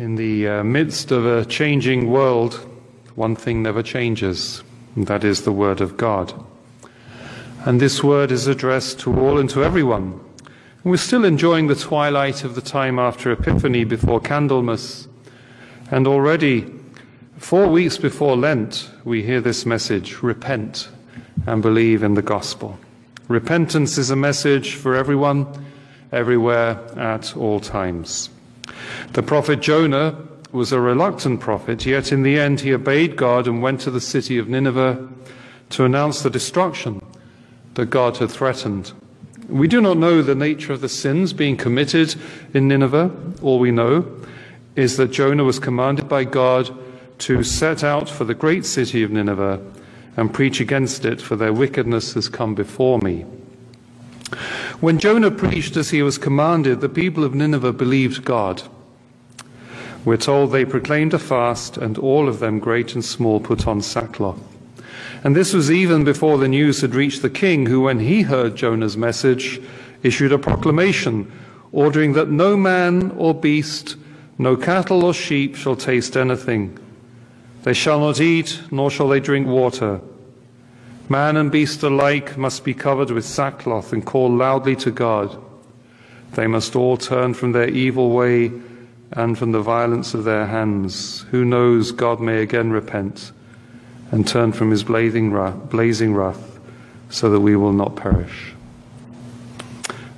In the uh, midst of a changing world, one thing never changes, and that is the Word of God. And this Word is addressed to all and to everyone. And we're still enjoying the twilight of the time after Epiphany before Candlemas. And already, four weeks before Lent, we hear this message repent and believe in the gospel. Repentance is a message for everyone, everywhere, at all times. The prophet Jonah was a reluctant prophet, yet in the end he obeyed God and went to the city of Nineveh to announce the destruction that God had threatened. We do not know the nature of the sins being committed in Nineveh. All we know is that Jonah was commanded by God to set out for the great city of Nineveh and preach against it, for their wickedness has come before me. When Jonah preached as he was commanded, the people of Nineveh believed God. We're told they proclaimed a fast, and all of them, great and small, put on sackcloth. And this was even before the news had reached the king, who, when he heard Jonah's message, issued a proclamation ordering that no man or beast, no cattle or sheep shall taste anything. They shall not eat, nor shall they drink water. Man and beast alike must be covered with sackcloth and call loudly to God. They must all turn from their evil way and from the violence of their hands. Who knows, God may again repent and turn from his blazing wrath, blazing wrath so that we will not perish.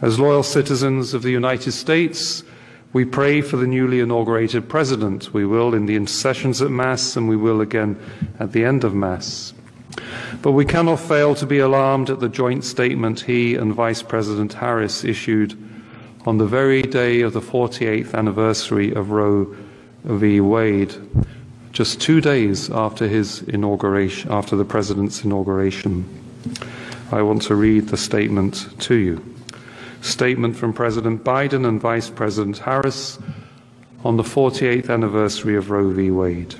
As loyal citizens of the United States, we pray for the newly inaugurated president. We will in the intercessions at Mass, and we will again at the end of Mass. But we cannot fail to be alarmed at the joint statement he and Vice President Harris issued on the very day of the 48th anniversary of Roe v. Wade, just two days after his inauguration, after the president's inauguration. I want to read the statement to you. Statement from President Biden and Vice President Harris on the 48th anniversary of Roe v. Wade.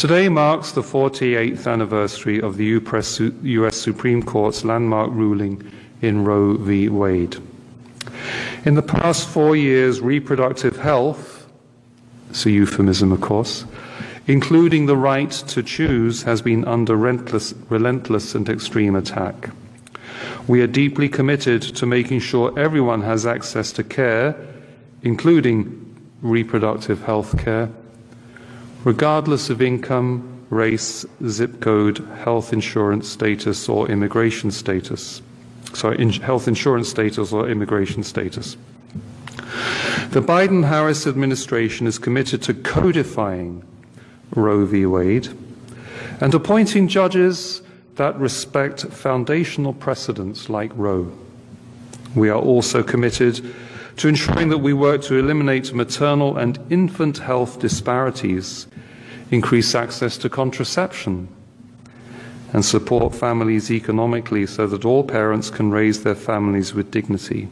Today marks the 48th anniversary of the U.S. Supreme Court's landmark ruling in Roe v. Wade. In the past four years, reproductive health, it's a euphemism, of course, including the right to choose, has been under relentless, relentless and extreme attack. We are deeply committed to making sure everyone has access to care, including reproductive health care, regardless of income, race, zip code, health insurance status, or immigration status sorry, in health insurance status or immigration status. The Biden Harris administration is committed to codifying Roe v. Wade and appointing judges that respect foundational precedents like Roe. We are also committed to ensuring that we work to eliminate maternal and infant health disparities, increase access to contraception, and support families economically so that all parents can raise their families with dignity.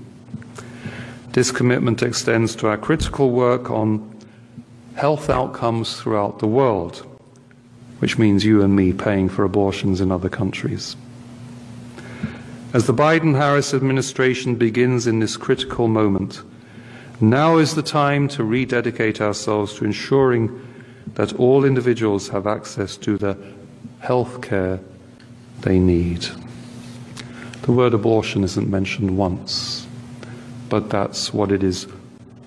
This commitment extends to our critical work on health outcomes throughout the world, which means you and me paying for abortions in other countries. As the Biden Harris administration begins in this critical moment, now is the time to rededicate ourselves to ensuring that all individuals have access to the health care they need. The word abortion isn't mentioned once, but that's what it is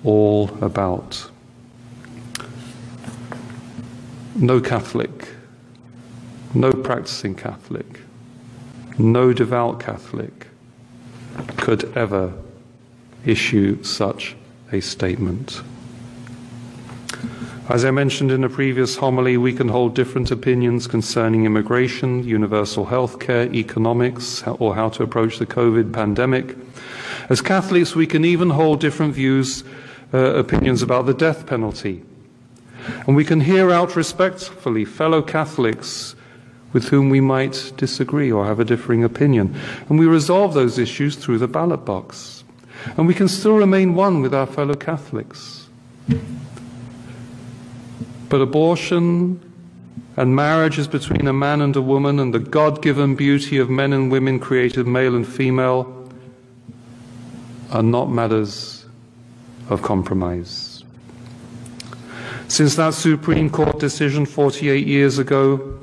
all about. No Catholic, no practicing Catholic, no devout Catholic could ever issue such a statement. As I mentioned in a previous homily, we can hold different opinions concerning immigration, universal health care, economics, or how to approach the COVID pandemic. As Catholics, we can even hold different views, uh, opinions about the death penalty. And we can hear out respectfully fellow Catholics with whom we might disagree or have a differing opinion. And we resolve those issues through the ballot box. And we can still remain one with our fellow Catholics. But abortion and marriage is between a man and a woman, and the God given beauty of men and women created male and female are not matters of compromise. Since that Supreme Court decision 48 years ago,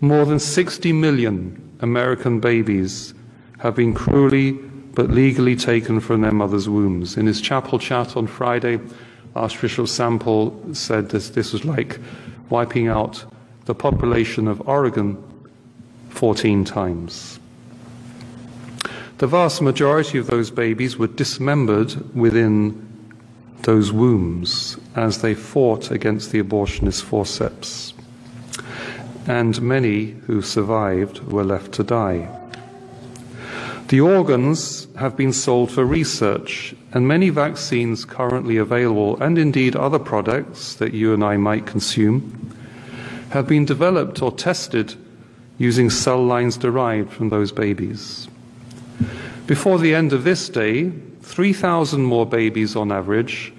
more than 60 million American babies have been cruelly but legally taken from their mothers' wombs. In his chapel chat on Friday, Archbishop Sample said this, this was like wiping out the population of Oregon 14 times. The vast majority of those babies were dismembered within those wombs as they fought against the abortionist forceps. And many who survived were left to die. The organs have been sold for research, and many vaccines currently available, and indeed other products that you and I might consume, have been developed or tested using cell lines derived from those babies. Before the end of this day, 3,000 more babies on average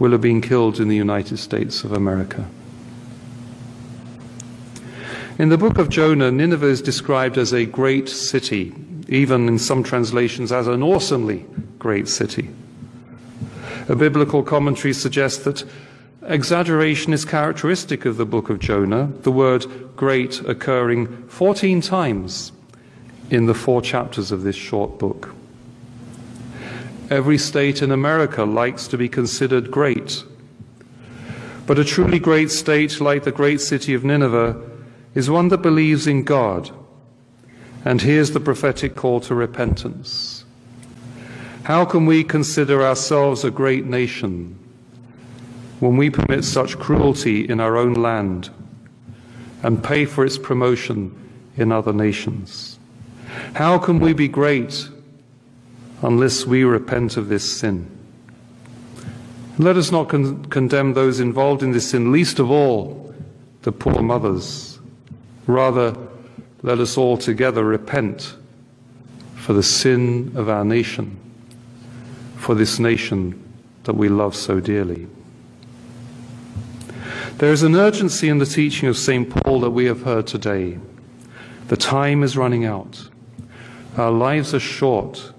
will have been killed in the United States of America. In the book of Jonah, Nineveh is described as a great city, even in some translations as an awesomely great city. A biblical commentary suggests that exaggeration is characteristic of the book of Jonah, the word great occurring 14 times in the four chapters of this short book. Every state in America likes to be considered great. But a truly great state, like the great city of Nineveh, is one that believes in God and hears the prophetic call to repentance. How can we consider ourselves a great nation when we permit such cruelty in our own land and pay for its promotion in other nations? How can we be great unless we repent of this sin? Let us not con- condemn those involved in this sin, least of all the poor mothers. Rather, let us all together repent for the sin of our nation, for this nation that we love so dearly. There is an urgency in the teaching of St. Paul that we have heard today. The time is running out. Our lives are short.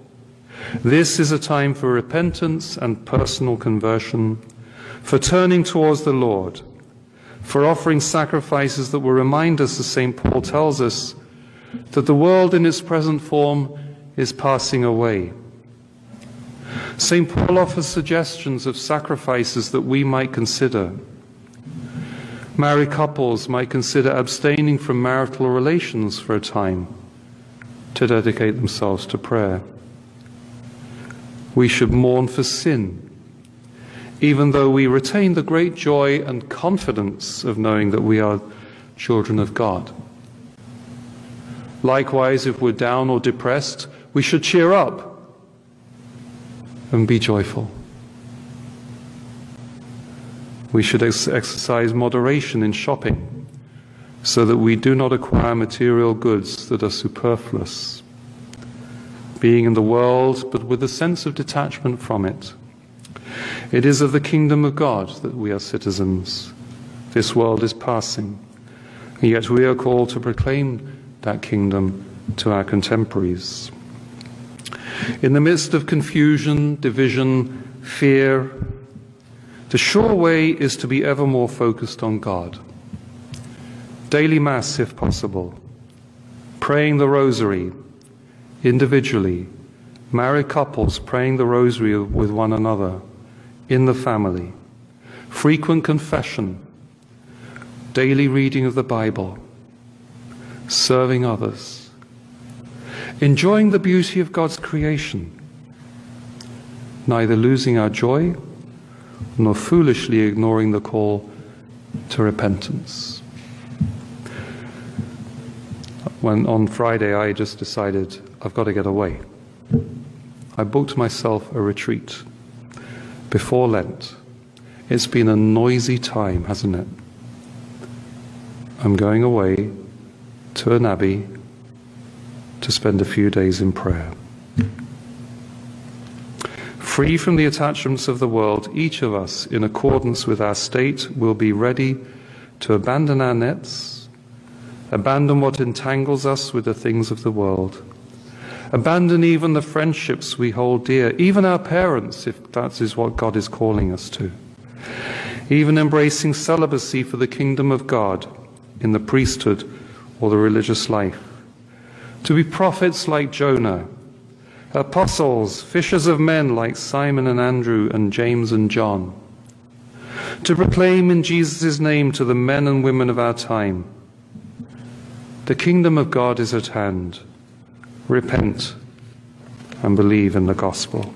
This is a time for repentance and personal conversion, for turning towards the Lord, for offering sacrifices that will remind us, as St. Paul tells us, that the world in its present form is passing away. St. Paul offers suggestions of sacrifices that we might consider. Married couples might consider abstaining from marital relations for a time to dedicate themselves to prayer. We should mourn for sin, even though we retain the great joy and confidence of knowing that we are children of God. Likewise, if we're down or depressed, we should cheer up and be joyful. We should ex- exercise moderation in shopping so that we do not acquire material goods that are superfluous, being in the world but with a sense of detachment from it. It is of the kingdom of God that we are citizens. This world is passing, and yet we are called to proclaim that kingdom to our contemporaries. In the midst of confusion, division, fear, the sure way is to be ever more focused on God daily Mass if possible, praying the Rosary individually, married couples praying the Rosary with one another, in the family, frequent confession, daily reading of the Bible, serving others, enjoying the beauty of God's creation, neither losing our joy nor foolishly ignoring the call to repentance. when on Friday I just decided I've got to get away. I booked myself a retreat before Lent. It's been a noisy time, hasn't it? I'm going away to an abbey to spend a few days in prayer. Free from the attachments of the world, each of us, in accordance with our state, will be ready to abandon our nets Abandon what entangles us with the things of the world. Abandon even the friendships we hold dear, even our parents, if that is what God is calling us to. even embracing celibacy for the kingdom of God in the priesthood or the religious life. To be prophets like Jonah, apostles, fishers of men like Simon and Andrew and James and John. To proclaim in Jesus' name to the men and women of our time the kingdom of God is at hand. Repent and believe in the gospel.